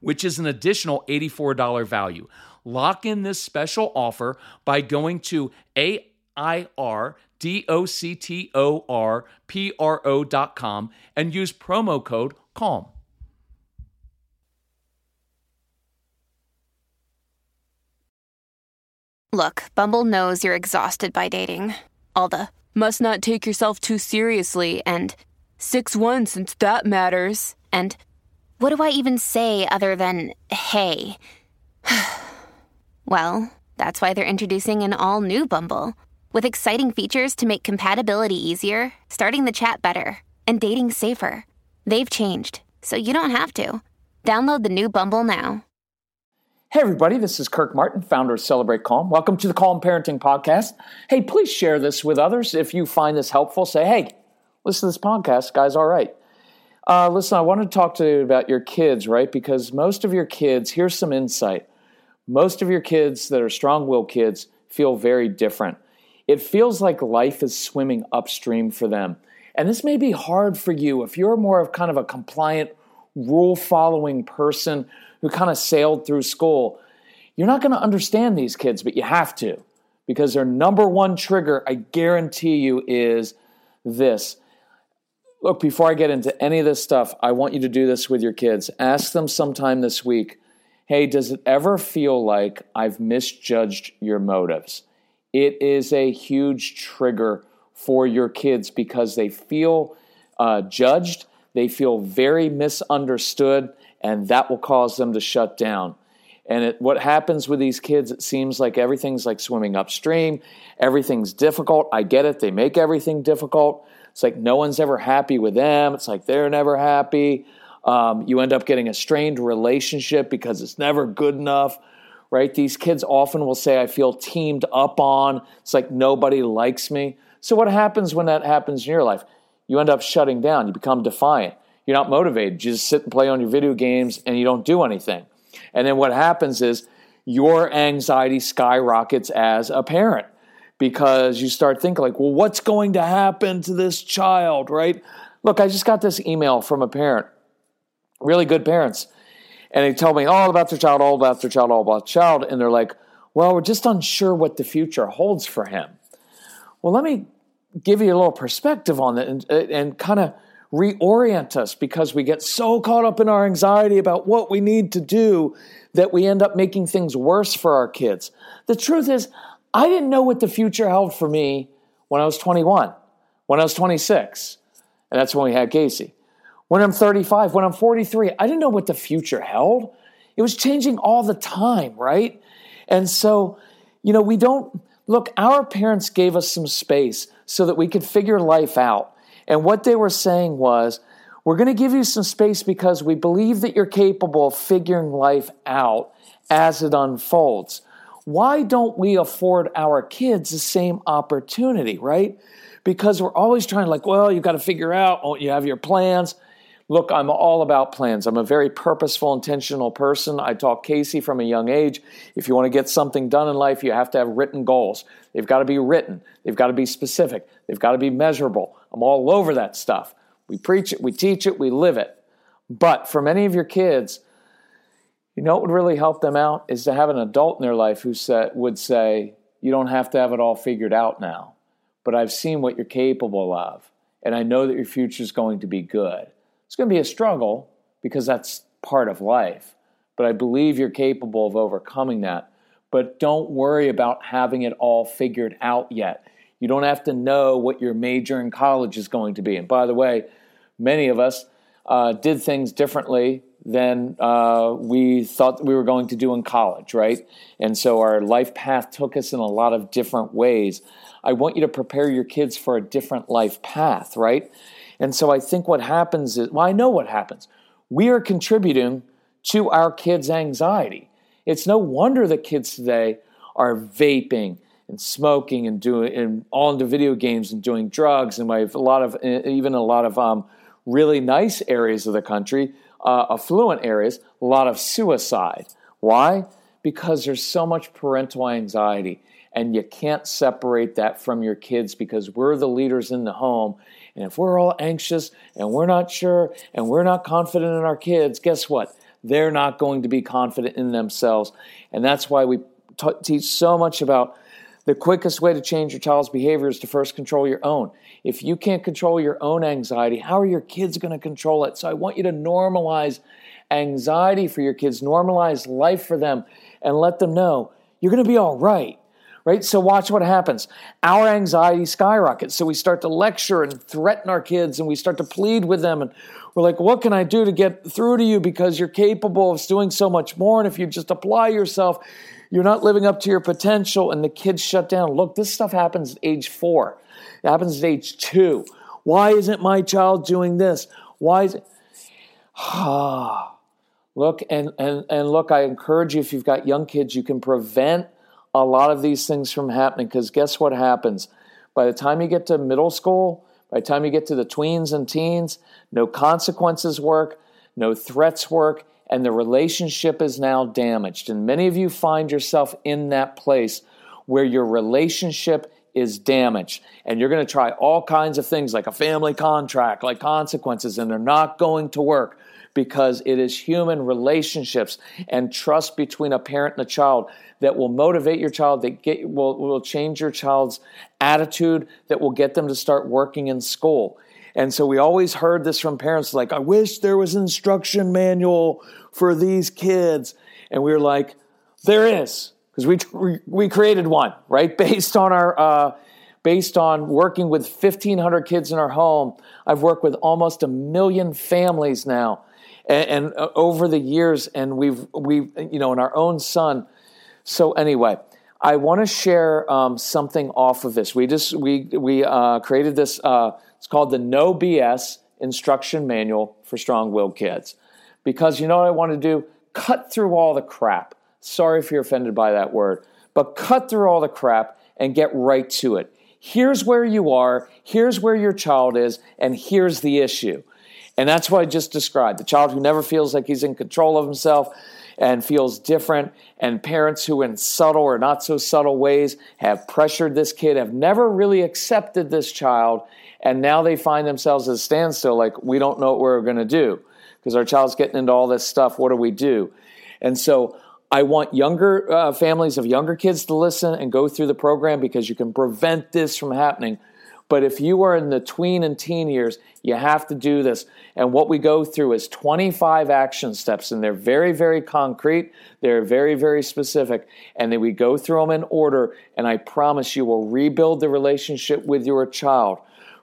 which is an additional $84 value. Lock in this special offer by going to a i r d o c t o r p r o dot com and use promo code CALM. Look, Bumble knows you're exhausted by dating. All the must not take yourself too seriously and 6 1 since that matters. And what do I even say other than hey? well, that's why they're introducing an all new Bumble with exciting features to make compatibility easier, starting the chat better, and dating safer. They've changed, so you don't have to. Download the new Bumble now. Hey, everybody, this is Kirk Martin, founder of Celebrate Calm. Welcome to the Calm Parenting Podcast. Hey, please share this with others. If you find this helpful, say, hey, listen to this podcast, guys, all right. Uh, listen, I want to talk to you about your kids, right? Because most of your kids, here's some insight. Most of your kids that are strong willed kids feel very different. It feels like life is swimming upstream for them. And this may be hard for you if you're more of kind of a compliant, rule following person who kind of sailed through school. You're not going to understand these kids, but you have to because their number one trigger, I guarantee you, is this. Look, before I get into any of this stuff, I want you to do this with your kids. Ask them sometime this week hey, does it ever feel like I've misjudged your motives? It is a huge trigger for your kids because they feel uh, judged, they feel very misunderstood, and that will cause them to shut down. And it, what happens with these kids, it seems like everything's like swimming upstream. Everything's difficult. I get it. They make everything difficult. It's like no one's ever happy with them. It's like they're never happy. Um, you end up getting a strained relationship because it's never good enough, right? These kids often will say, I feel teamed up on. It's like nobody likes me. So, what happens when that happens in your life? You end up shutting down. You become defiant. You're not motivated. You just sit and play on your video games and you don't do anything. And then what happens is your anxiety skyrockets as a parent because you start thinking like, well, what's going to happen to this child, right? Look, I just got this email from a parent, really good parents, and they tell me all about their child, all about their child, all about their child, and they're like, well, we're just unsure what the future holds for him. Well, let me give you a little perspective on that and, uh, and kind of reorient us because we get so caught up in our anxiety about what we need to do that we end up making things worse for our kids. The truth is, I didn't know what the future held for me when I was 21, when I was 26, and that's when we had Casey. When I'm 35, when I'm 43, I didn't know what the future held. It was changing all the time, right? And so, you know, we don't look, our parents gave us some space so that we could figure life out. And what they were saying was, we're going to give you some space because we believe that you're capable of figuring life out as it unfolds. Why don't we afford our kids the same opportunity, right? Because we're always trying to, like, well, you've got to figure out, oh, you have your plans. Look, I'm all about plans. I'm a very purposeful, intentional person. I taught Casey from a young age. If you want to get something done in life, you have to have written goals. They've got to be written, they've got to be specific, they've got to be measurable. I'm all over that stuff. We preach it, we teach it, we live it. But for many of your kids, you know what would really help them out is to have an adult in their life who say, would say, You don't have to have it all figured out now, but I've seen what you're capable of, and I know that your future is going to be good. It's going to be a struggle because that's part of life. But I believe you're capable of overcoming that. but don't worry about having it all figured out yet. You don't have to know what your major in college is going to be. And by the way, many of us uh, did things differently than uh, we thought we were going to do in college, right? And so our life path took us in a lot of different ways. I want you to prepare your kids for a different life path, right? And so I think what happens is, well, I know what happens. We are contributing to our kids' anxiety. It's no wonder that kids today are vaping and smoking and doing and all into video games and doing drugs. And we have a lot of even a lot of um, really nice areas of the country, uh, affluent areas, a lot of suicide. Why? Because there's so much parental anxiety, and you can't separate that from your kids because we're the leaders in the home. And if we're all anxious and we're not sure and we're not confident in our kids, guess what? They're not going to be confident in themselves. And that's why we t- teach so much about the quickest way to change your child's behavior is to first control your own. If you can't control your own anxiety, how are your kids going to control it? So I want you to normalize anxiety for your kids, normalize life for them, and let them know you're going to be all right. Right? So watch what happens. Our anxiety skyrockets. So we start to lecture and threaten our kids and we start to plead with them and we're like, what can I do to get through to you because you're capable of doing so much more and if you just apply yourself, you're not living up to your potential and the kids shut down. Look, this stuff happens at age 4. It happens at age two. Why isn't my child doing this? Why is it? Ah, look and, and and look. I encourage you if you've got young kids, you can prevent a lot of these things from happening. Because guess what happens? By the time you get to middle school, by the time you get to the tweens and teens, no consequences work, no threats work, and the relationship is now damaged. And many of you find yourself in that place where your relationship is damaged. And you're going to try all kinds of things like a family contract, like consequences, and they're not going to work because it is human relationships and trust between a parent and a child that will motivate your child, that get, will, will change your child's attitude, that will get them to start working in school. And so we always heard this from parents like, I wish there was an instruction manual for these kids. And we were like, there is. Because we we created one right? Based on our uh, based on working with 1500 kids in our home i've worked with almost a million families now. And, and uh, over the years and we've we've, you know in our own son. So anyway i want to share um, something off of this. We just we we uh, created this uh, it's called the no bs instruction manual for strong-willed kids because you know what i want to do cut through all the crap Sorry if you're offended by that word. But cut through all the crap and get right to it. Here's where you are, here's where your child is, and here's the issue. And that's what I just described the child who never feels like he's in control of himself and feels different, and parents who, in subtle or not so subtle ways, have pressured this kid, have never really accepted this child, and now they find themselves at a standstill like, we don't know what we're going to do because our child's getting into all this stuff. What do we do? And so I want younger uh, families of younger kids to listen and go through the program because you can prevent this from happening. But if you are in the tween and teen years, you have to do this. And what we go through is 25 action steps, and they're very, very concrete. They're very, very specific. And then we go through them in order, and I promise you will rebuild the relationship with your child,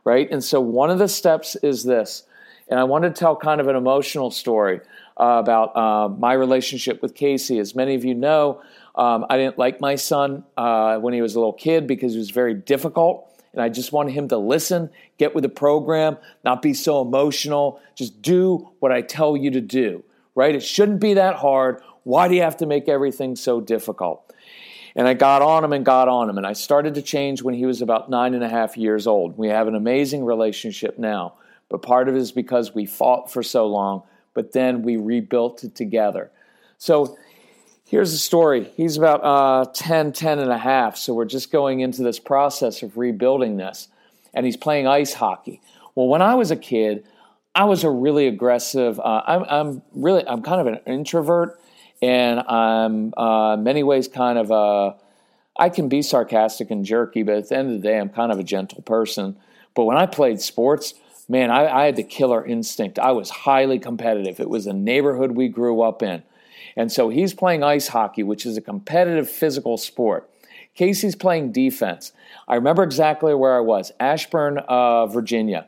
right? And so one of the steps is this. And I want to tell kind of an emotional story uh, about uh, my relationship with Casey. As many of you know, um, I didn't like my son uh, when he was a little kid because he was very difficult. And I just wanted him to listen, get with the program, not be so emotional. Just do what I tell you to do, right? It shouldn't be that hard. Why do you have to make everything so difficult? And I got on him and got on him. And I started to change when he was about nine and a half years old. We have an amazing relationship now. But part of it is because we fought for so long but then we rebuilt it together. So here's the story. He's about uh, 10, 10 and a half. So we're just going into this process of rebuilding this. And he's playing ice hockey. Well, when I was a kid, I was a really aggressive. Uh, I'm, I'm, really, I'm kind of an introvert, and I'm uh, many ways kind of a. I can be sarcastic and jerky, but at the end of the day, I'm kind of a gentle person. But when I played sports, man, I, I, had the killer instinct. I was highly competitive. It was a neighborhood we grew up in. And so he's playing ice hockey, which is a competitive physical sport. Casey's playing defense. I remember exactly where I was Ashburn, uh, Virginia.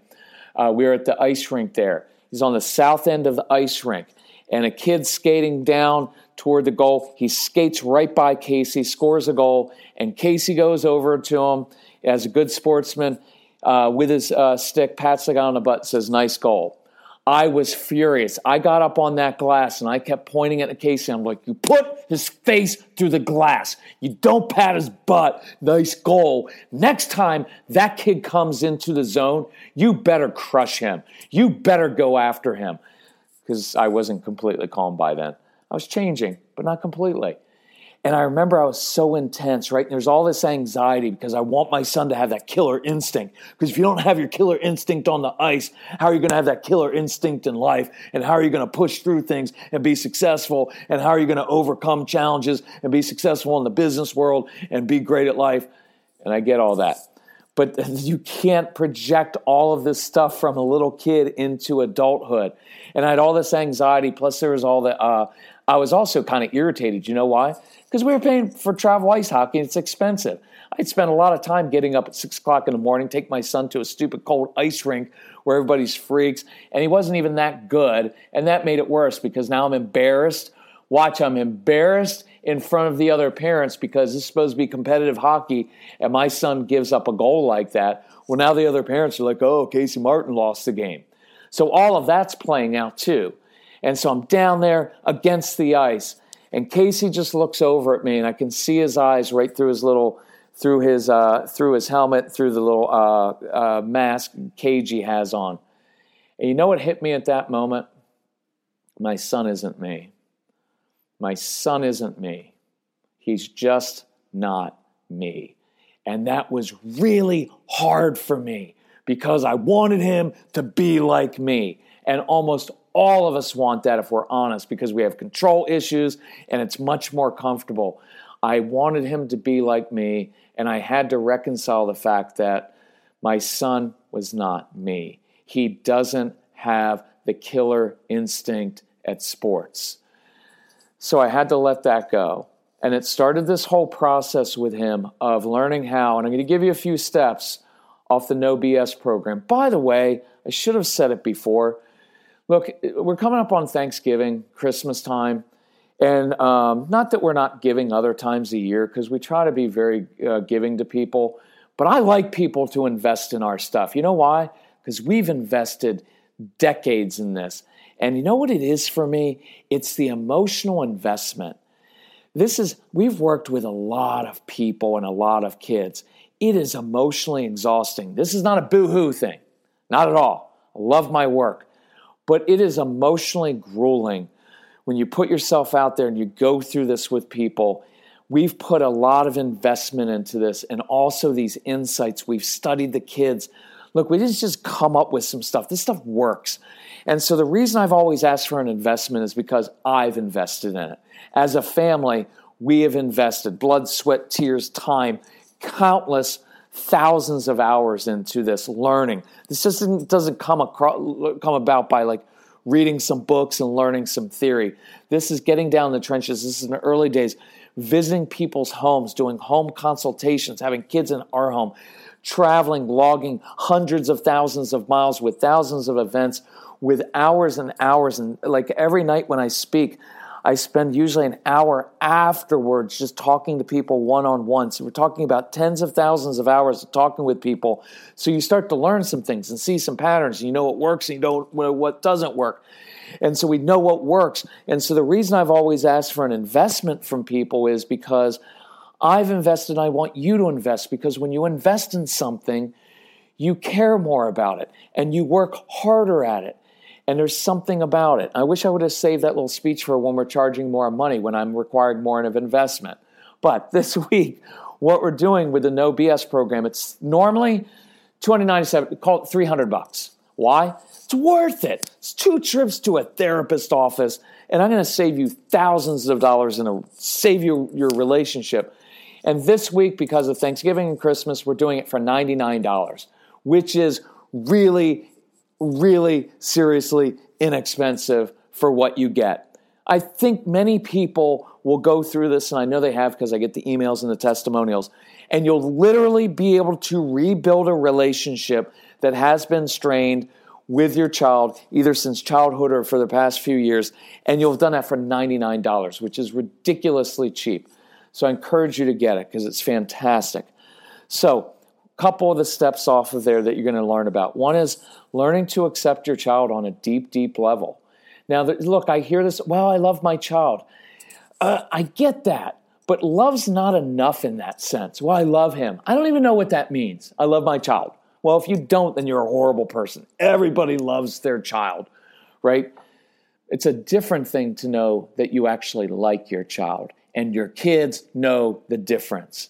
Uh, we were at the ice rink there. He's on the south end of the ice rink, and a kid skating down toward the goal. He skates right by Casey, scores a goal, and Casey goes over to him as a good sportsman uh, with his uh, stick, pats the guy on the butt, says, Nice goal. I was furious. I got up on that glass and I kept pointing at Casey. I'm like, you put his face through the glass. You don't pat his butt. Nice goal. Next time that kid comes into the zone, you better crush him. You better go after him. Because I wasn't completely calm by then. I was changing, but not completely. And I remember I was so intense, right? And there's all this anxiety because I want my son to have that killer instinct. Because if you don't have your killer instinct on the ice, how are you going to have that killer instinct in life? And how are you going to push through things and be successful? And how are you going to overcome challenges and be successful in the business world and be great at life? And I get all that. But you can't project all of this stuff from a little kid into adulthood. And I had all this anxiety, plus there was all the, uh, I was also kind of irritated. You know why? because we were paying for travel ice hockey and it's expensive. I'd spend a lot of time getting up at six o'clock in the morning, take my son to a stupid cold ice rink where everybody's freaks, and he wasn't even that good. And that made it worse because now I'm embarrassed. Watch, I'm embarrassed in front of the other parents because this is supposed to be competitive hockey, and my son gives up a goal like that. Well, now the other parents are like, oh, Casey Martin lost the game. So all of that's playing out too. And so I'm down there against the ice and Casey just looks over at me, and I can see his eyes right through his little, through his, uh, through his helmet, through the little uh, uh, mask cage he has on. And you know what hit me at that moment? My son isn't me. My son isn't me. He's just not me. And that was really hard for me because I wanted him to be like me. And almost all of us want that if we're honest because we have control issues and it's much more comfortable. I wanted him to be like me, and I had to reconcile the fact that my son was not me. He doesn't have the killer instinct at sports. So I had to let that go. And it started this whole process with him of learning how, and I'm going to give you a few steps off the No BS program. By the way, I should have said it before. Look, we're coming up on Thanksgiving, Christmas time, and um, not that we're not giving other times a year because we try to be very uh, giving to people, but I like people to invest in our stuff. You know why? Because we've invested decades in this. And you know what it is for me? It's the emotional investment. This is, we've worked with a lot of people and a lot of kids. It is emotionally exhausting. This is not a boo hoo thing, not at all. I love my work. But it is emotionally grueling when you put yourself out there and you go through this with people. We've put a lot of investment into this and also these insights. We've studied the kids. Look, we didn't just come up with some stuff. This stuff works. And so the reason I've always asked for an investment is because I've invested in it. As a family, we have invested blood, sweat, tears, time, countless thousands of hours into this learning. This doesn't doesn't come across, come about by like reading some books and learning some theory. This is getting down the trenches. This is in the early days, visiting people's homes, doing home consultations, having kids in our home, traveling, logging hundreds of thousands of miles with thousands of events with hours and hours and like every night when I speak, I spend usually an hour afterwards just talking to people one on one. So we're talking about tens of thousands of hours of talking with people. So you start to learn some things and see some patterns. You know what works and you don't know what doesn't work. And so we know what works. And so the reason I've always asked for an investment from people is because I've invested I want you to invest because when you invest in something, you care more about it and you work harder at it and there's something about it. I wish I would have saved that little speech for when we're charging more money, when I'm required more of investment. But this week, what we're doing with the No BS program, it's normally 297, call it 300 bucks. Why? It's worth it. It's two trips to a therapist office, and I'm going to save you thousands of dollars and save you your relationship. And this week, because of Thanksgiving and Christmas, we're doing it for $99, which is really really seriously inexpensive for what you get. I think many people will go through this, and I know they have because I get the emails and the testimonials, and you'll literally be able to rebuild a relationship that has been strained with your child, either since childhood or for the past few years, and you'll have done that for $99, which is ridiculously cheap. So I encourage you to get it because it's fantastic. So, a couple of the steps off of there that you're going to learn about. One is learning to accept your child on a deep, deep level. Now, look, I hear this, well, I love my child. Uh, I get that, but love's not enough in that sense. Well, I love him. I don't even know what that means. I love my child. Well, if you don't, then you're a horrible person. Everybody loves their child, right? It's a different thing to know that you actually like your child and your kids know the difference.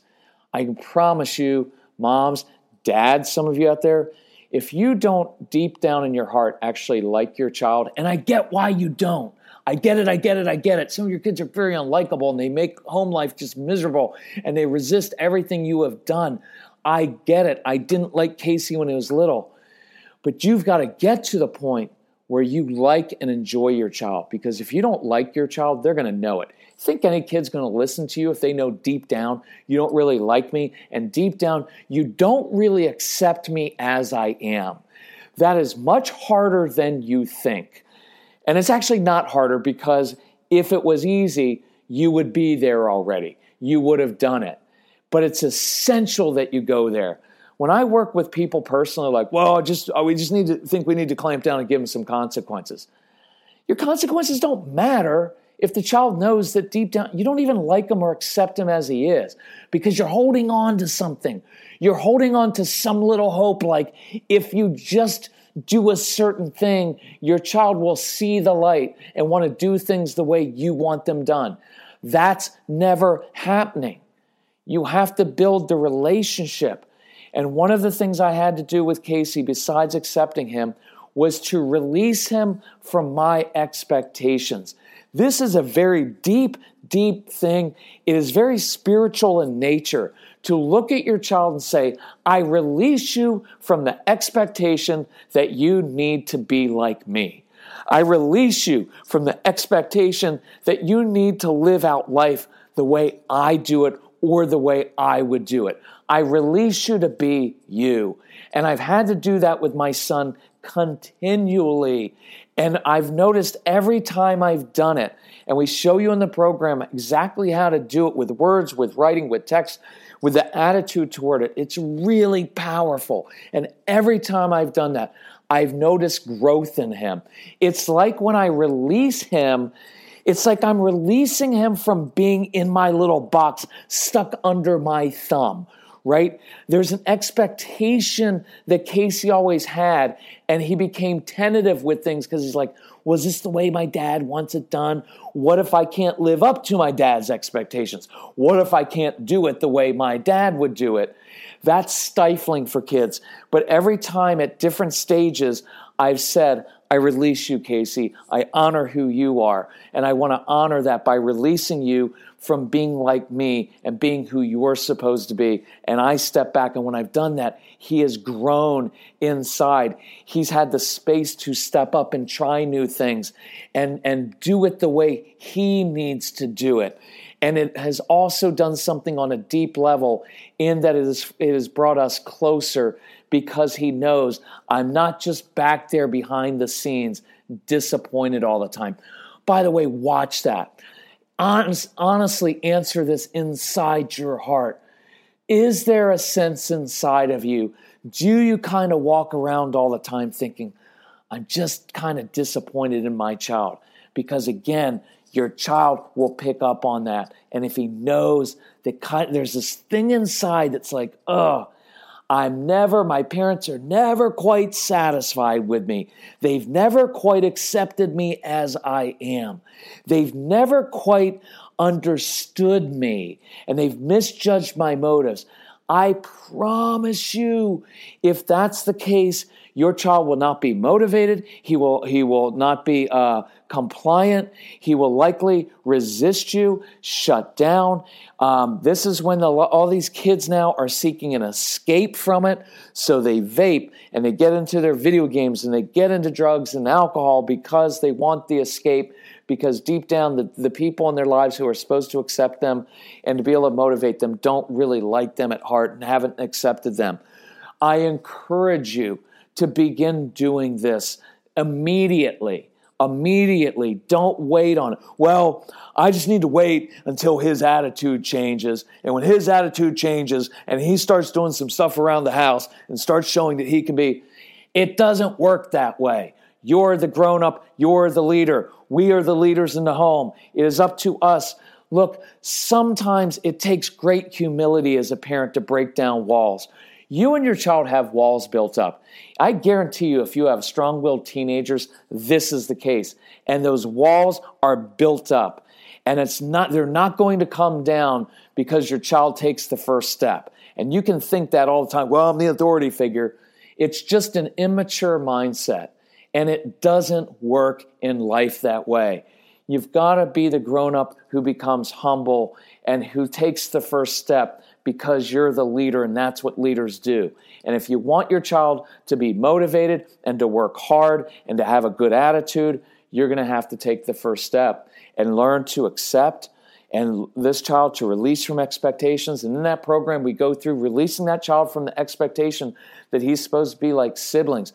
I can promise you, moms, dads, some of you out there, if you don't deep down in your heart actually like your child, and I get why you don't. I get it, I get it, I get it. Some of your kids are very unlikable and they make home life just miserable and they resist everything you have done. I get it. I didn't like Casey when he was little. But you've got to get to the point where you like and enjoy your child because if you don't like your child, they're going to know it. Think any kid's going to listen to you if they know deep down you don't really like me and deep down you don't really accept me as I am. That is much harder than you think. And it's actually not harder because if it was easy, you would be there already. You would have done it but it's essential that you go there. When I work with people personally, like, well, just oh, we just need to think we need to clamp down and give them some consequences. Your consequences don't matter if the child knows that deep down you don't even like him or accept him as he is because you're holding on to something. You're holding on to some little hope, like if you just do a certain thing, your child will see the light and want to do things the way you want them done. That's never happening. You have to build the relationship. And one of the things I had to do with Casey, besides accepting him, was to release him from my expectations. This is a very deep, deep thing. It is very spiritual in nature to look at your child and say, I release you from the expectation that you need to be like me. I release you from the expectation that you need to live out life the way I do it or the way I would do it. I release you to be you. And I've had to do that with my son continually. And I've noticed every time I've done it, and we show you in the program exactly how to do it with words, with writing, with text, with the attitude toward it. It's really powerful. And every time I've done that, I've noticed growth in him. It's like when I release him, it's like I'm releasing him from being in my little box, stuck under my thumb, right? There's an expectation that Casey always had, and he became tentative with things because he's like, was this the way my dad wants it done? What if I can't live up to my dad's expectations? What if I can't do it the way my dad would do it? That's stifling for kids. But every time at different stages, I've said, I release you, Casey. I honor who you are. And I want to honor that by releasing you from being like me and being who you're supposed to be. And I step back, and when I've done that, he has grown inside. He's had the space to step up and try new things and, and do it the way he needs to do it. And it has also done something on a deep level in that it, is, it has brought us closer because he knows I'm not just back there behind the scenes, disappointed all the time. By the way, watch that. Honest, honestly, answer this inside your heart. Is there a sense inside of you? Do you kind of walk around all the time thinking, I'm just kind of disappointed in my child? Because again, your child will pick up on that. And if he knows that there's this thing inside that's like, oh, I'm never, my parents are never quite satisfied with me. They've never quite accepted me as I am. They've never quite understood me and they've misjudged my motives. I promise you, if that's the case, your child will not be motivated. He will, he will not be uh, compliant. He will likely resist you, shut down. Um, this is when the, all these kids now are seeking an escape from it. So they vape and they get into their video games and they get into drugs and alcohol because they want the escape. Because deep down, the, the people in their lives who are supposed to accept them and to be able to motivate them don't really like them at heart and haven't accepted them. I encourage you to begin doing this immediately. Immediately. Don't wait on it. Well, I just need to wait until his attitude changes. And when his attitude changes and he starts doing some stuff around the house and starts showing that he can be, it doesn't work that way. You're the grown up, you're the leader. We are the leaders in the home. It is up to us. Look, sometimes it takes great humility as a parent to break down walls. You and your child have walls built up. I guarantee you, if you have strong willed teenagers, this is the case. And those walls are built up. And it's not, they're not going to come down because your child takes the first step. And you can think that all the time. Well, I'm the authority figure. It's just an immature mindset. And it doesn't work in life that way. You've got to be the grown up who becomes humble and who takes the first step because you're the leader and that's what leaders do. And if you want your child to be motivated and to work hard and to have a good attitude, you're going to have to take the first step and learn to accept and this child to release from expectations. And in that program, we go through releasing that child from the expectation that he's supposed to be like siblings.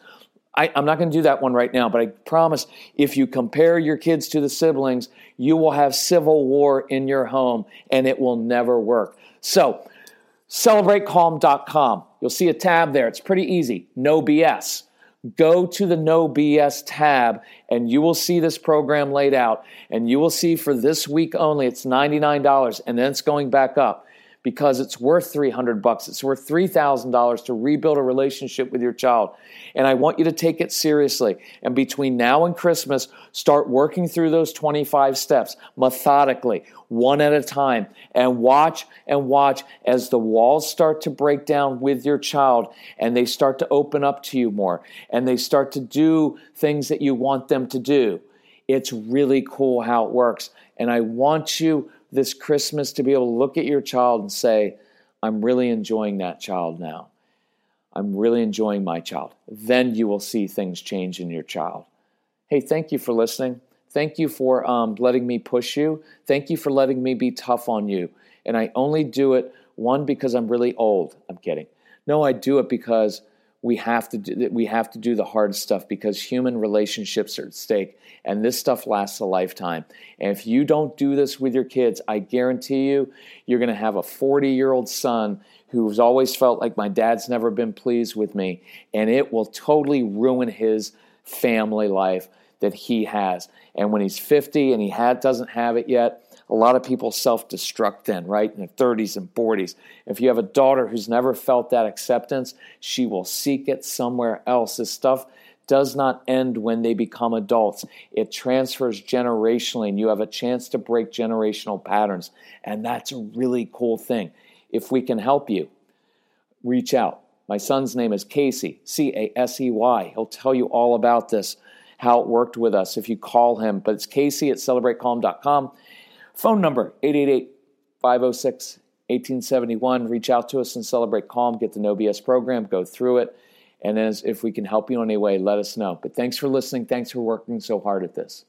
I, am not going to do that one right now, but I promise if you compare your kids to the siblings, you will have civil war in your home and it will never work. So, CelebrateCalm.com. You'll see a tab there. It's pretty easy. No BS. Go to the No BS tab and you will see this program laid out. And you will see for this week only, it's $99 and then it's going back up because it's worth 300 bucks. It's worth $3,000 to rebuild a relationship with your child. And I want you to take it seriously. And between now and Christmas, start working through those 25 steps methodically, one at a time, and watch and watch as the walls start to break down with your child and they start to open up to you more and they start to do things that you want them to do. It's really cool how it works. And I want you this Christmas to be able to look at your child and say, I'm really enjoying that child now. I'm really enjoying my child. Then you will see things change in your child. Hey, thank you for listening. Thank you for um, letting me push you. Thank you for letting me be tough on you. And I only do it, one, because I'm really old. I'm kidding. No, I do it because we have to do, we have to do the hard stuff because human relationships are at stake and this stuff lasts a lifetime. And if you don't do this with your kids i guarantee you you're going to have a 40 year old son who's always felt like my dad's never been pleased with me and it will totally ruin his family life that he has and when he's 50 and he had, doesn't have it yet a lot of people self destruct then, right? In their 30s and 40s. If you have a daughter who's never felt that acceptance, she will seek it somewhere else. This stuff does not end when they become adults. It transfers generationally, and you have a chance to break generational patterns. And that's a really cool thing. If we can help you, reach out. My son's name is Casey, C A S E Y. He'll tell you all about this, how it worked with us if you call him. But it's Casey at celebratecalm.com. Phone number 888 506 1871. Reach out to us and celebrate calm. Get the No BS program, go through it. And as if we can help you in any way, let us know. But thanks for listening. Thanks for working so hard at this.